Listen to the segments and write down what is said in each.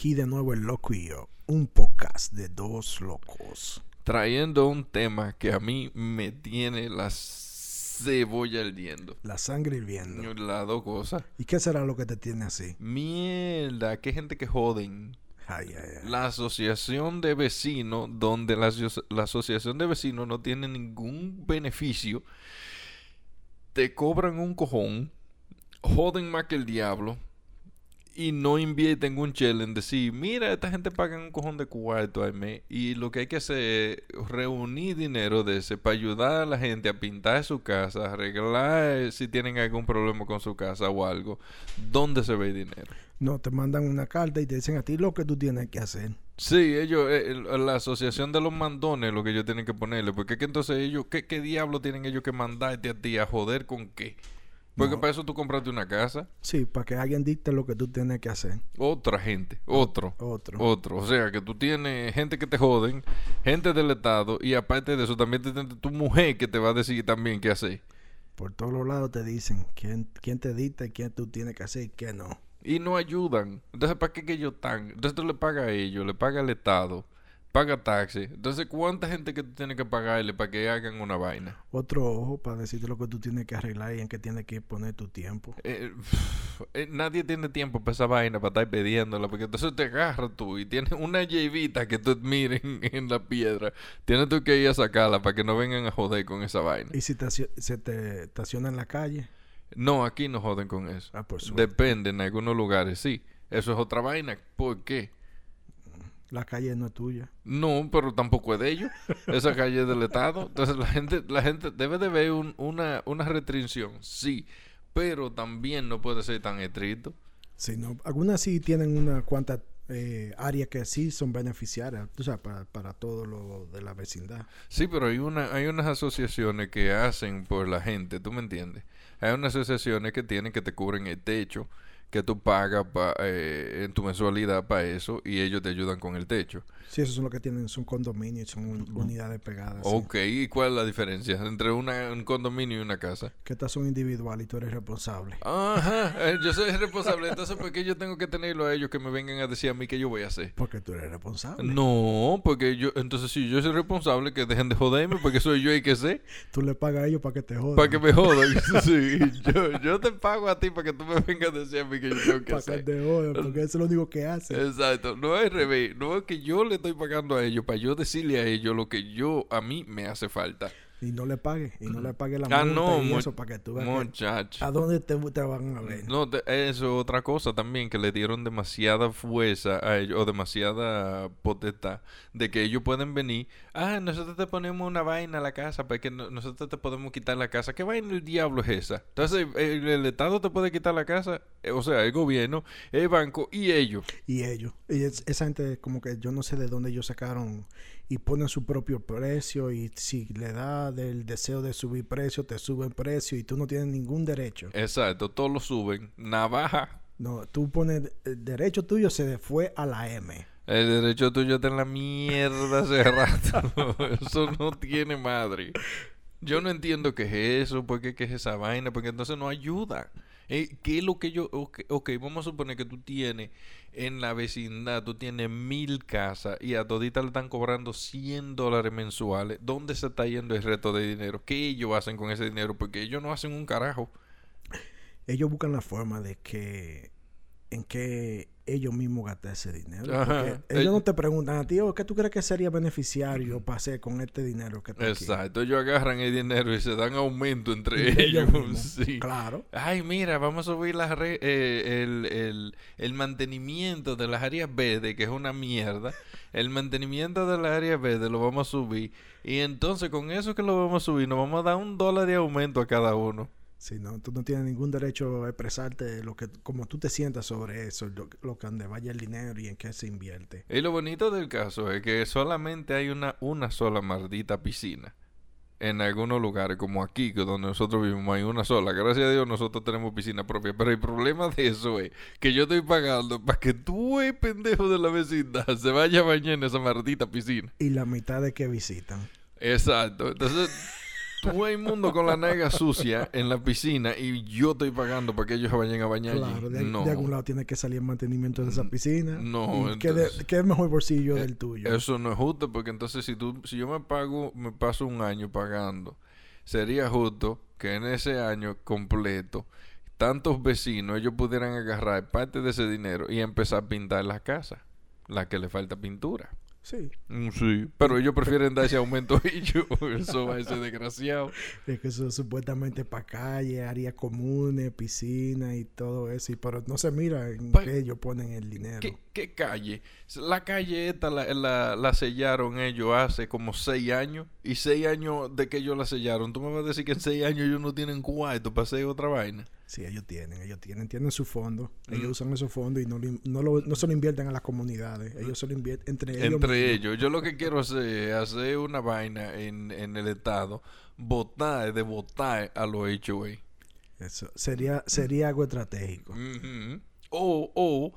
Aquí de nuevo el loco y yo, un podcast de dos locos. Trayendo un tema que a mí me tiene la cebolla hirviendo. La sangre hirviendo. Las dos cosas. ¿Y qué será lo que te tiene así? Mierda, qué gente que joden. Ay, ay, ay. La asociación de vecinos, donde la, aso- la asociación de vecinos no tiene ningún beneficio, te cobran un cojón, joden más que el diablo y no invierten un chel en decir, mira, esta gente paga un cojón de cuarto al mes y lo que hay que hacer es reunir dinero de ese para ayudar a la gente a pintar su casa, arreglar si tienen algún problema con su casa o algo. ¿Dónde se ve el dinero? No, te mandan una carta y te dicen a ti lo que tú tienes que hacer. Sí, ellos, eh, la asociación de los mandones, lo que ellos tienen que ponerle, porque es que entonces ellos, ¿qué, qué diablo tienen ellos que mandarte a ti a joder con qué? Porque No. para eso tú compraste una casa, Sí, para que alguien dicte lo que tú tienes que hacer. otra gente, otro, Otro. otro. O sea, que tú tienes gente que te joden, gente del Estado, y aparte de eso también te tu mujer que te va a decir también qué hacer. Por todos los lados te dicen quién, quién te dicta y quién tú tienes que hacer y quién no. Y no ayudan. Entonces, ¿para qué que ellos están? Entonces tú le pagas a ellos, le pagas al Estado, paga taxes. Entonces, ¿cuánta gente que tú tienes que pagarle para que hagan una vaina? Otro ojo para decirte lo que tú tienes que arreglar y en qué tienes que poner tu tiempo. Eh, eh, nadie tiene tiempo para esa vaina, para estar pidiéndola, porque entonces te agarras tú y tienes una llevita que tú miren en la piedra. Tienes tú que ir a sacarla para que no vengan a joder con esa vaina. Y si te, se te estaciona en la calle, No, aquí no joden con eso. ah, suerte. Depende, en algunos lugares sí. Eso es otra vaina. ¿Por qué? La calle no es tuya. No, pero tampoco es de ellos. Esa calle es del Estado. Entonces la gente, la gente debe de ver un- una, una restricción, sí. Pero también no puede ser tan estricto. Sí, no, algunas sí tienen una cuanta eh, áreas que sí son beneficiarias, tú sabes, para, para todo lo de la vecindad. Sí, pero hay una, hay unas asociaciones que hacen por la gente, ¿tú me entiendes? Hay unas asociaciones que tienen que te cubren el techo, que tú pagas pa- eh, en tu mensualidad para eso y ellos te ayudan con el techo. Sí, esos son los que tienen, son condominios, son un- unidades pegadas. sí. Ok, ¿y cuál es la diferencia entre una, un condominio y una casa? Que estas son individuales y tú eres responsable. Ajá, eh, yo soy responsable, entonces ¿por qué yo tengo que tenerlo a ellos que me vengan a decir a mí qué yo voy a hacer? Porque tú eres responsable. No, porque yo, entonces si yo soy responsable, que dejen de joderme, porque soy yo el que sé. Tú le pagas a ellos para que te jodan. Para que me jodan. Sí, yo, yo te pago a ti para que tú me vengas a decir a mí que yo tengo que hacer. te jodan, porque eso es lo único que hacen. Exacto, no es revés, no es que yo le estoy pagando a ellos para yo decirle a ellos lo que yo a mí me hace falta. Y no le pagues, y no le pagues la Ah, multa no, y eso para que tú veas a dónde te, te van a ver. No, te- eso es otra cosa también, que le dieron demasiada fuerza a ellos, o demasiada potestad, de que ellos pueden venir, ah, nosotros te ponemos una vaina a la casa, para que no- nosotros te podemos quitar la casa. ¿Qué vaina el diablo es esa? Entonces, el, el Estado te puede quitar la casa, eh, o sea, el gobierno, el banco y ellos. Y ellos. Y es- esa gente, como que yo no sé de dónde ellos sacaron y ponen su propio precio. Y si le da del deseo de subir precio, te suben precio y tú no tienes ningún derecho. Exacto, todos lo suben. Navaja. No, tú pones el derecho tuyo se fue a la M. El derecho tuyo está en la mierda hace rato. Eso no tiene madre. Yo no entiendo qué es eso, por qué qué es esa vaina, porque entonces no ayuda. Eh, ¿Qué es lo que yo.? Ok, ok, vamos a suponer que tú tienes en la vecindad, tú tienes mil casas y a todita le están cobrando 100 dólares mensuales. ¿Dónde se está yendo el resto de dinero? ¿Qué ellos hacen con ese dinero? Porque ellos no hacen un carajo. Ellos buscan la forma de que en que ellos mismos gastar ese dinero. Porque ellos Eh, no te preguntan a ti, "Oh, ¿qué tú crees que sería beneficiario para hacer con este dinero que aquí?" Exacto, ellos agarran el dinero y se dan aumento entre ellos. ellos mismos. sí. Claro. Ay, mira, vamos a subir re- eh, el, el, el mantenimiento de las áreas verdes, que es una mierda. El mantenimiento de las áreas verdes lo vamos a subir. Y entonces con eso que lo vamos a subir, nos vamos a dar un dólar de aumento a cada uno. Si no, tú no tienes ningún derecho a expresarte lo que, como tú te sientas sobre eso, lo, lo que donde vaya el dinero y en qué se invierte. Y lo bonito del caso es que solamente hay una, una sola maldita piscina. En algunos lugares, como aquí, que donde nosotros vivimos, hay una sola. Gracias a Dios nosotros tenemos piscina propia. Pero el problema de eso es que yo estoy pagando para que tú, el pendejo de la vecindad, se vaya a bañar en esa maldita piscina. Y la mitad de que visitan. Exacto. Entonces, Tú hay mundo con la nega sucia en la piscina y yo estoy pagando para que ellos vayan a bañar Claro, allí. de, no. de algún lado tiene que salir el mantenimiento de esa piscina. no, entonces- que es mejor bolsillo del tuyo. Eso no es justo porque entonces si tú si yo me pago me paso un año pagando sería justo que en ese año completo tantos vecinos ellos pudieran agarrar parte de ese dinero y empezar a pintar las casas la que le falta pintura Sí, Mm, sí pero ellos prefieren dar ese aumento a ellos eso va a ser desgraciado es que eso supuestamente para calle, áreas comunes, piscina y todo eso. Y, pero no se mira en Pa- qué ellos ponen el dinero. ¿Qué, qué calle? La calle esta la, la, la sellaron ellos hace como seis años. Y seis años de que ellos la sellaron. Tú me vas a decir que en seis años ellos no tienen cuarto para hacer otra vaina. Sí, ellos tienen, ellos tienen, tienen su fondo. Ellos Mm. usan esos fondos y no, lo- no, lo- no se lo invierten a las comunidades. Ellos se lo invierten entre ellos. Entre ellos. Yo lo que quiero hacer es hacer una vaina en, en el estado. Votar, de votar a los HOA. Eso sería, sería algo estratégico. O, o,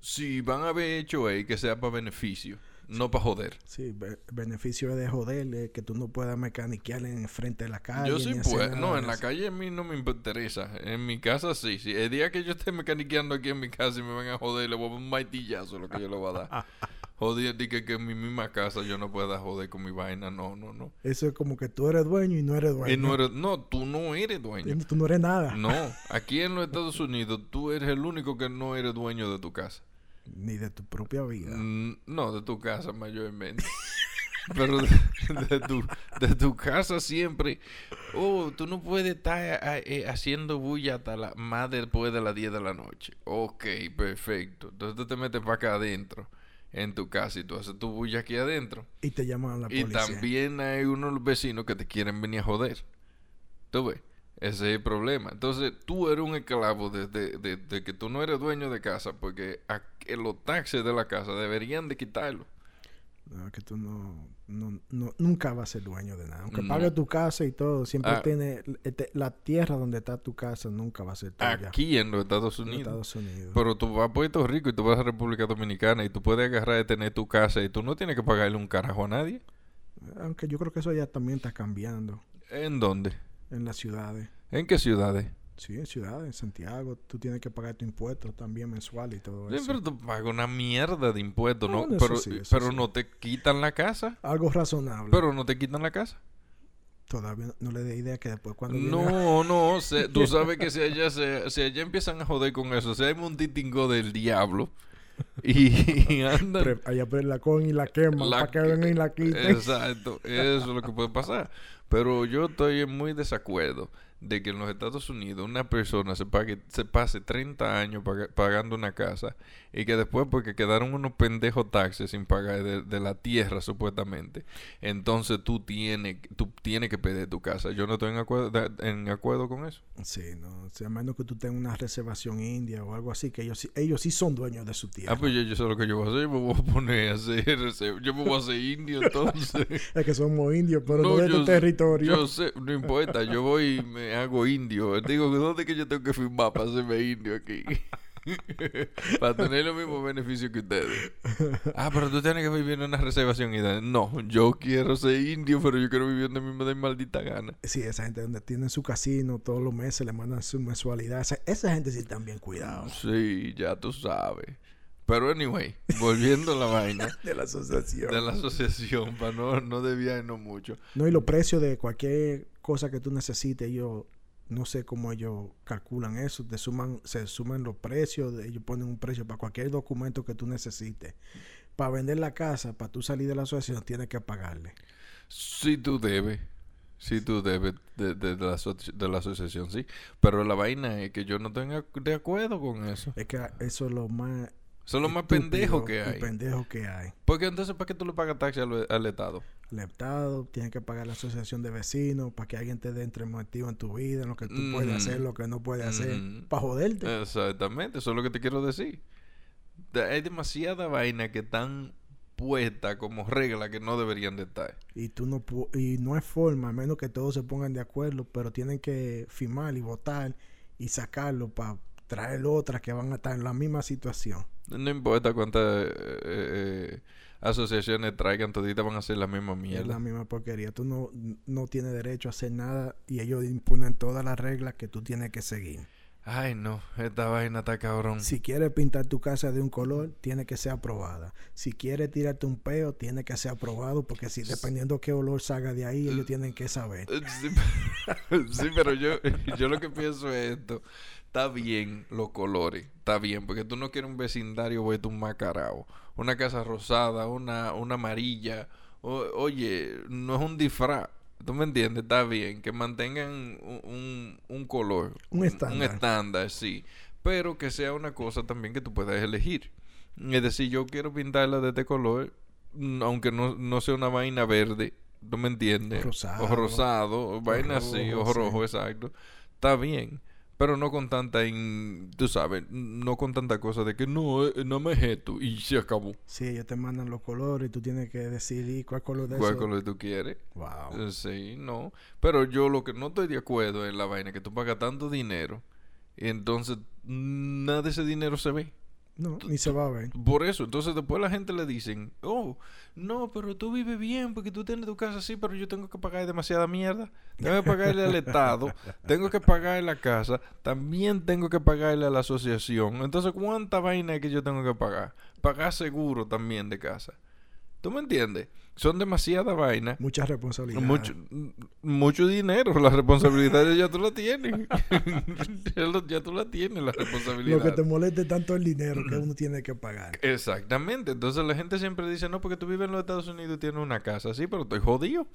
si van a haber HOA, que sea para beneficio. No para joder. Sí, be- beneficio de joder, eh, que tú no puedas mecaniquear en frente de la calle. Yo sí puedo. No, en la calle a mí no me interesa. En mi casa sí. sí. El día que yo esté mecaniqueando aquí en mi casa y me van a joder, le voy a dar un martillazo lo que yo le voy a dar. Joder, di que, que en mi misma casa yo no pueda joder con mi vaina. No, no, no. Eso es como que tú eres dueño y no eres dueño. Y no, eres- no, tú no eres dueño. Tú no eres nada. No, aquí en los Estados Unidos tú eres el único que no eres dueño de tu casa. Ni de tu propia vida. Mm, No, de tu casa mayormente. Pero de, de tu, de tu casa siempre. Oh, tú no puedes estar eh, haciendo bulla hasta la, más después de las 10 de la noche. Ok, perfecto. Entonces tú te metes para acá adentro, en tu casa, y tú haces tu bulla aquí adentro. Y te llaman a la Y policía. también hay unos vecinos que te quieren venir a joder. ¿Tú ves? Ese es el problema. Entonces, tú eres un esclavo de, de- de- de que tú no eres dueño de casa, porque a- los taxes de la casa deberían de quitarlo. No, que tú no, no, no- nunca vas a ser dueño de nada. Aunque No. pagues tu casa y todo, siempre Ah. tiene este, la tierra donde está tu casa nunca va a ser tuya. Aquí en los Estados en Unidos. Estados Unidos. Pero tú vas a Puerto Rico y tú vas a República Dominicana y tú puedes agarrar y tener tu casa y tú no tienes que pagarle un carajo a nadie. Aunque yo creo que eso ya también está cambiando ¿En dónde? En las ciudades. ¿En qué ciudades? Sí, en ciudades, en Santiago, tú tienes que pagar tu impuesto también mensual y todo Sí, eso. pero tú pagas una mierda de impuestos, ¿no? Bueno, eso pero sí, pero sí. no te quitan la casa. Algo razonable. Pero no te quitan la casa. Todavía no, no le dé idea que después cuando No, no, se- tú sabes que si allá, se, si allá empiezan a joder con eso, si hay un titingo del diablo y, andan... Pre- allá la cogen y la queman La para que que- vengan y la quiten. Exacto, eso es lo que puede pasar. Pero yo estoy en muy desacuerdo de que en los Estados Unidos una persona se pague, se pase 30 años paga- pagando una casa y que después porque quedaron unos pendejos taxes sin pagar de, de la tierra supuestamente, entonces tú tienes tú tienes que pedir tu casa. Yo no estoy en acuerdo de- en acuerdo con eso. Sí, no. A menos que tú tengas una reservación india o algo así, que ellos, sí- ellos sí son dueños de su tierra. Ah, pues yo, yo sé lo que yo voy a hacer, yo me voy a poner a hacer, yo me voy a hacer indio entonces. Es que somos indios, pero no, de yo tu territorio. Yo sé, no importa, yo voy y me hago indio. Digo, ¿dónde es que yo tengo que firmar para hacerme indio aquí? para tener los mismos beneficios que ustedes. Ah, pero tú tienes que vivir en una reservación y No, yo quiero ser indio, pero yo quiero vivir donde mismo de maldita gana. Sí, esa gente donde tienen su casino todos los meses le mandan su mensualidad. Esa, esa gente sí están bien cuidados. Sí, ya tú sabes. Pero anyway, volviendo a la vaina De la asociación. de la asociación, para no, no desviarnos mucho. No, y los precios de cualquier cosa que tú necesites, ellos, no sé cómo ellos calculan eso, te suman, se suman los precios, ellos ponen un precio para cualquier documento que tú necesites. Para vender la casa, para tú salir de la asociación, tienes que pagarle. Si tú debes. Si tú debes de, de- de la, de la asociación, sí. Pero la vaina es que yo no estoy de acuerdo con eso. Es que eso es lo más... Eso es lo más pendejo que hay. pendejo que hay. Porque entonces, ¿para qué tú le pagas taxi al, al Estado? El Estado tiene que pagar la asociación de vecinos para que alguien te dé entremetido en tu vida, en lo que tú Mm. puedes hacer, lo que no puedes hacer, Mm. para joderte. Exactamente, eso es lo que te quiero decir. De- Hay demasiada vaina que están puestas como regla que no deberían de estar. Y tú no pu- y no hay forma, a menos que todos se pongan de acuerdo, pero tienen que firmar y votar y sacarlo para traer otras que van a estar en la misma situación. No importa cuántas eh, eh, asociaciones traigan, toditas van a hacer la misma Es mierda. la misma porquería. Tú no, no tienes derecho a hacer nada y ellos imponen todas las reglas que tú tienes que seguir. Ay, no, esta vaina está cabrón. Si quieres pintar tu casa de un color, tiene que ser aprobada. Si quieres tirarte un peo, tiene que ser aprobado porque si dependiendo qué olor salga de ahí, ellos tienen que saber. Eh, Sí, pero- sí, pero yo, yo lo que pienso es esto. Está bien los colores, está bien, porque tú no quieres un vecindario vuelto un macarao. Una casa rosada, una, una amarilla. O- oye, no es un disfraz. ¿Tú me entiendes? Está bien, que mantengan un, un, un color. Un estándar. Un estándar, sí. Pero que sea una cosa también que tú puedas elegir. Es decir, yo quiero pintarla de este color, mm, aunque no, no sea una vaina verde. ¿Tú me entiendes? Rosado. O rosado, o vaina así, rojo, sí. rojo, exacto. Está bien. Pero no con tanta, in- tú sabes, no con tanta cosa de que no, eh, no me es esto y se acabó. Si ellos te mandan los colores y tú tienes que decidir cuál color de ¿Cuál eso. color tú quieres? Wow. Eh, Sí, no. Pero yo lo que no estoy de acuerdo en la vaina que tú pagas tanto dinero y entonces nada de ese dinero se ve. No, ni se va a ver. Por eso, entonces después la gente le dicen, oh, no, pero tú vives bien porque tú tienes tu casa así, pero yo tengo que pagar demasiada mierda. Tengo que pagarle al Estado, tengo que pagarle la casa, también tengo que pagarle a la asociación. Entonces, ¿cuánta vaina es que yo tengo que pagar? Pagar seguro también de casa. ¿Tú me entiendes? Son demasiada vaina. Mucha responsabilidad. Mucho, mucho dinero, la responsabilidad ya tú la tienes. ya, lo- ya tú la tienes, la responsabilidad. Lo que te moleste tanto el dinero que uno tiene que pagar. Exactamente. Entonces la gente siempre dice, no, porque tú vives en los Estados Unidos y tienes una casa. Sí, pero estoy jodido.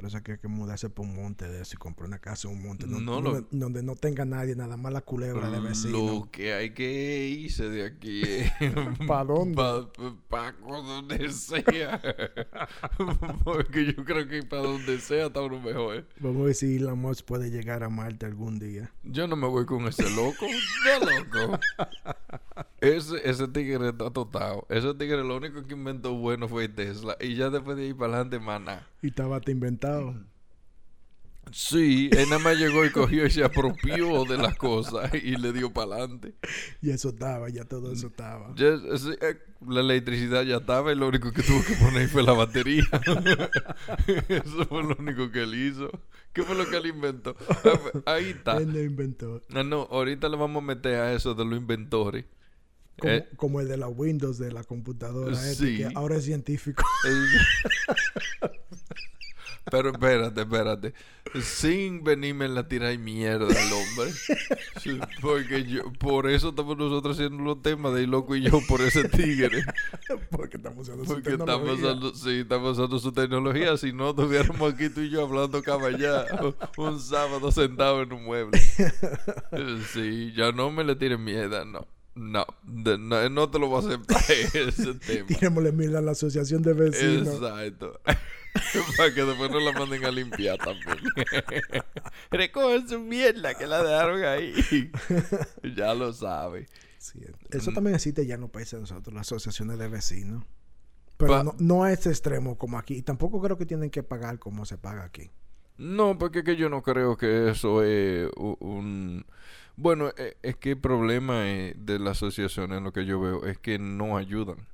Por eso es que hay que mudarse por un monte de eso y comprar una casa en un monte No, no, lo- donde, no tenga nadie, nada más la culebra de vecino. Lo que hay que irse de aquí es... ¿Pa dónde? Para donde sea. porque yo creo que para donde sea está uno mejor. Vamos a ver si Elon Musk puede llegar a Marte algún día. Yo no me voy con ese loco. No, loco. Ese, ese tigre está totado. Ese tigre lo único que inventó bueno fue Tesla. Y ya después de ahí para adelante, maná. Y estaba te inventado. Sí, él nada más llegó y cogió y se apropió de las cosas y le dio para adelante. Y eso estaba, ya todo eso estaba. Ya, sí, eh, la electricidad ya estaba y lo único que tuvo que poner fue la batería. Eso fue lo único que él hizo. ¿Qué fue lo que él inventó? Ah, Ahí está. Él lo inventó. Ah, no, ahorita le vamos a meter a eso de los inventores. Como, Eh, como el de la Windows de la computadora. este, que ahora es científico. Eh, Pero espérate, espérate. Sin venirme en la tira y mierda al hombre. Sí, Porque yo, por eso estamos nosotros haciendo los temas de loco y yo por ese tigre. porque estamos usando su Porque tecnología. usando, sí, estamos usando su tecnología. Si no, estuviéramos aquí tú y yo hablando caballá un sábado sentado en un mueble. Eh, Sí, ya no me le tiren mierda, no. No, de- no, no te lo voy a aceptar ese tema. Tirémosle mil a la asociación de vecinos. Exacto. Para que después no la manden a limpiar también. Recogen su mierda que la dejaron ahí. ya lo sabe. Sí, eso también existe ya en los países de nosotros, las asociaciones de vecinos. Pero Pa- no, no a ese extremo como aquí. Y tampoco creo que tienen que pagar como se paga aquí. No, porque es que yo no creo que eso es un... Bueno, e- es que el problema eh, de las asociaciones, lo que yo veo, es que no ayudan.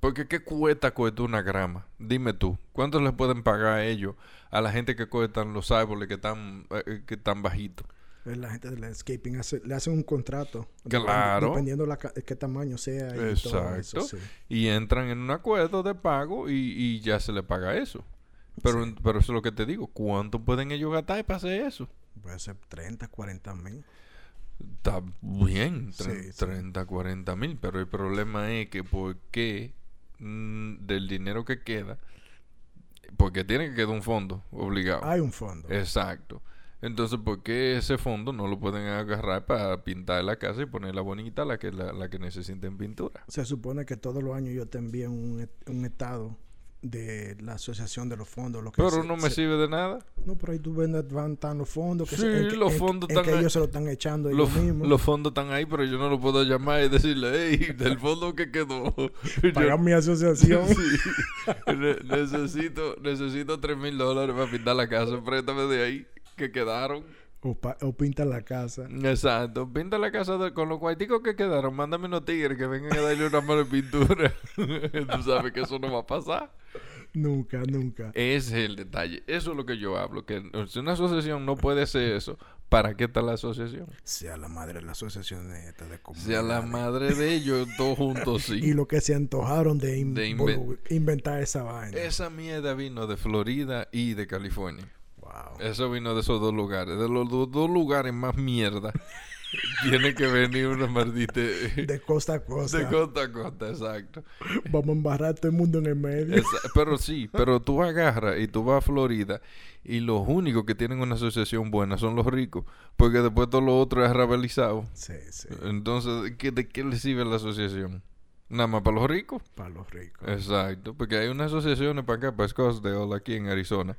Porque ¿qué cuesta cohetar una grama? Dime tú, ¿cuánto le pueden pagar a ellos a la gente que cohetan los árboles que están, eh, que están bajitos? Eh, La gente del landscaping hace, le hacen un contrato. Claro. Dependiendo la ca- qué tamaño sea. Y todo eso, Exacto. sí. Y entran en un acuerdo de pago y, y ya se le paga eso. Pero, Sí. pero eso es lo que te digo. ¿Cuánto pueden ellos gastar para hacer eso? Puede ser 30, 40 mil. Está bien, Sí, tre- sí. 30, 40 mil, pero el problema es que por qué mm, del dinero que queda, porque tiene que quedar un fondo obligado. Hay un fondo. Exacto. Entonces, ¿por qué ese fondo no lo pueden agarrar para pintar la casa y ponerla bonita, la que, la, la que necesiten pintura? Se supone que todos los años yo te envío un, un estado de la asociación de los fondos. Lo que Pero se- no me se- sirve de nada. No, pero ahí tú ves van están los fondos. Que Sí, se- los fondos están que ahí. ellos se lo están echando Los, ellos mismos. los fondos están ahí, pero yo no lo puedo llamar y decirle, hey, del fondo que quedó. Paga mi asociación. Sí. Ne- necesito, necesito 3 mil dólares para pintar la casa. Préstame de ahí, que quedaron. O, pa- o pinta la casa. Exacto. Pinta la casa de- con los cuarticos que quedaron. Mándame unos tigres que vengan a darle una mano de pintura. Tú sabes que eso no va a pasar. Nunca, nunca. Ese es el detalle. Eso es lo que yo hablo. Que si una asociación no puede hacer eso, ¿para qué está la asociación? Sea la madre de la asociación esta de Sea la madre de ellos, todos juntos, Y sí. lo que se antojaron de, in- De inven- inventar esa vaina. Esa mierda vino de Florida y de California. Wow. Eso vino de esos dos lugares. De los do- dos lugares más mierda. Tiene que venir una maldita... De costa a costa. De costa a costa, exacto. Vamos a embarrar todo el mundo en el medio. Esa- pero sí, pero tú agarras y tú vas a Florida y los únicos que tienen una asociación buena son los ricos, porque después todo lo otro es rabelizado. Sí, sí. Entonces, ¿de qué, de qué le sirve la asociación? Nada más para los ricos. Para los ricos. Exacto, porque hay unas asociaciones para acá, para Scottsdale, aquí en Arizona,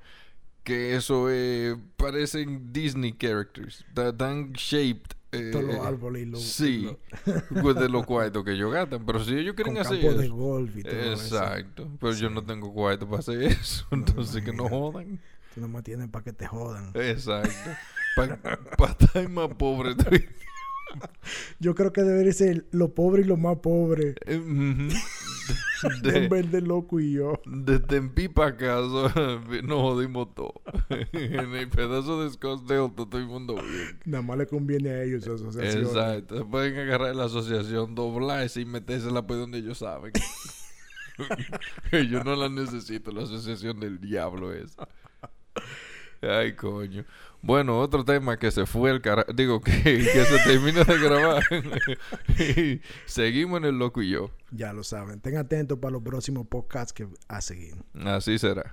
que eso eh, parecen Disney characters, ta- tan shaped. eh, Todos los árboles y los. Sí, pues de los cuartos que ellos gastan, pero si ellos quieren con hacer campo de eso- golf y todo eso. Exacto, pero yo no tengo cuarto para hacer eso, entonces que no jodan. Tú nomás tienes para que te jodan. Exacto, para estar más pobre. Yo creo que debería ser lo pobre y lo más pobre. Eh, De, de loco y yo. de Tempi para acá nos jodimos todo. en el pedazo de Scottsdale está todo el mundo bien. Nada más le conviene a ellos su asociación. Exacto, pueden agarrar la asociación, doblarse y metérsela por donde ellos saben. Yo no la necesito, la asociación del diablo esa. Ay, coño. Bueno, otro tema que se fue el carajo. Digo, que, que se termina de grabar. Y Seguimos en el loco y yo. Ya lo saben. Estén atentos para los próximos podcasts que a seguir. Así será.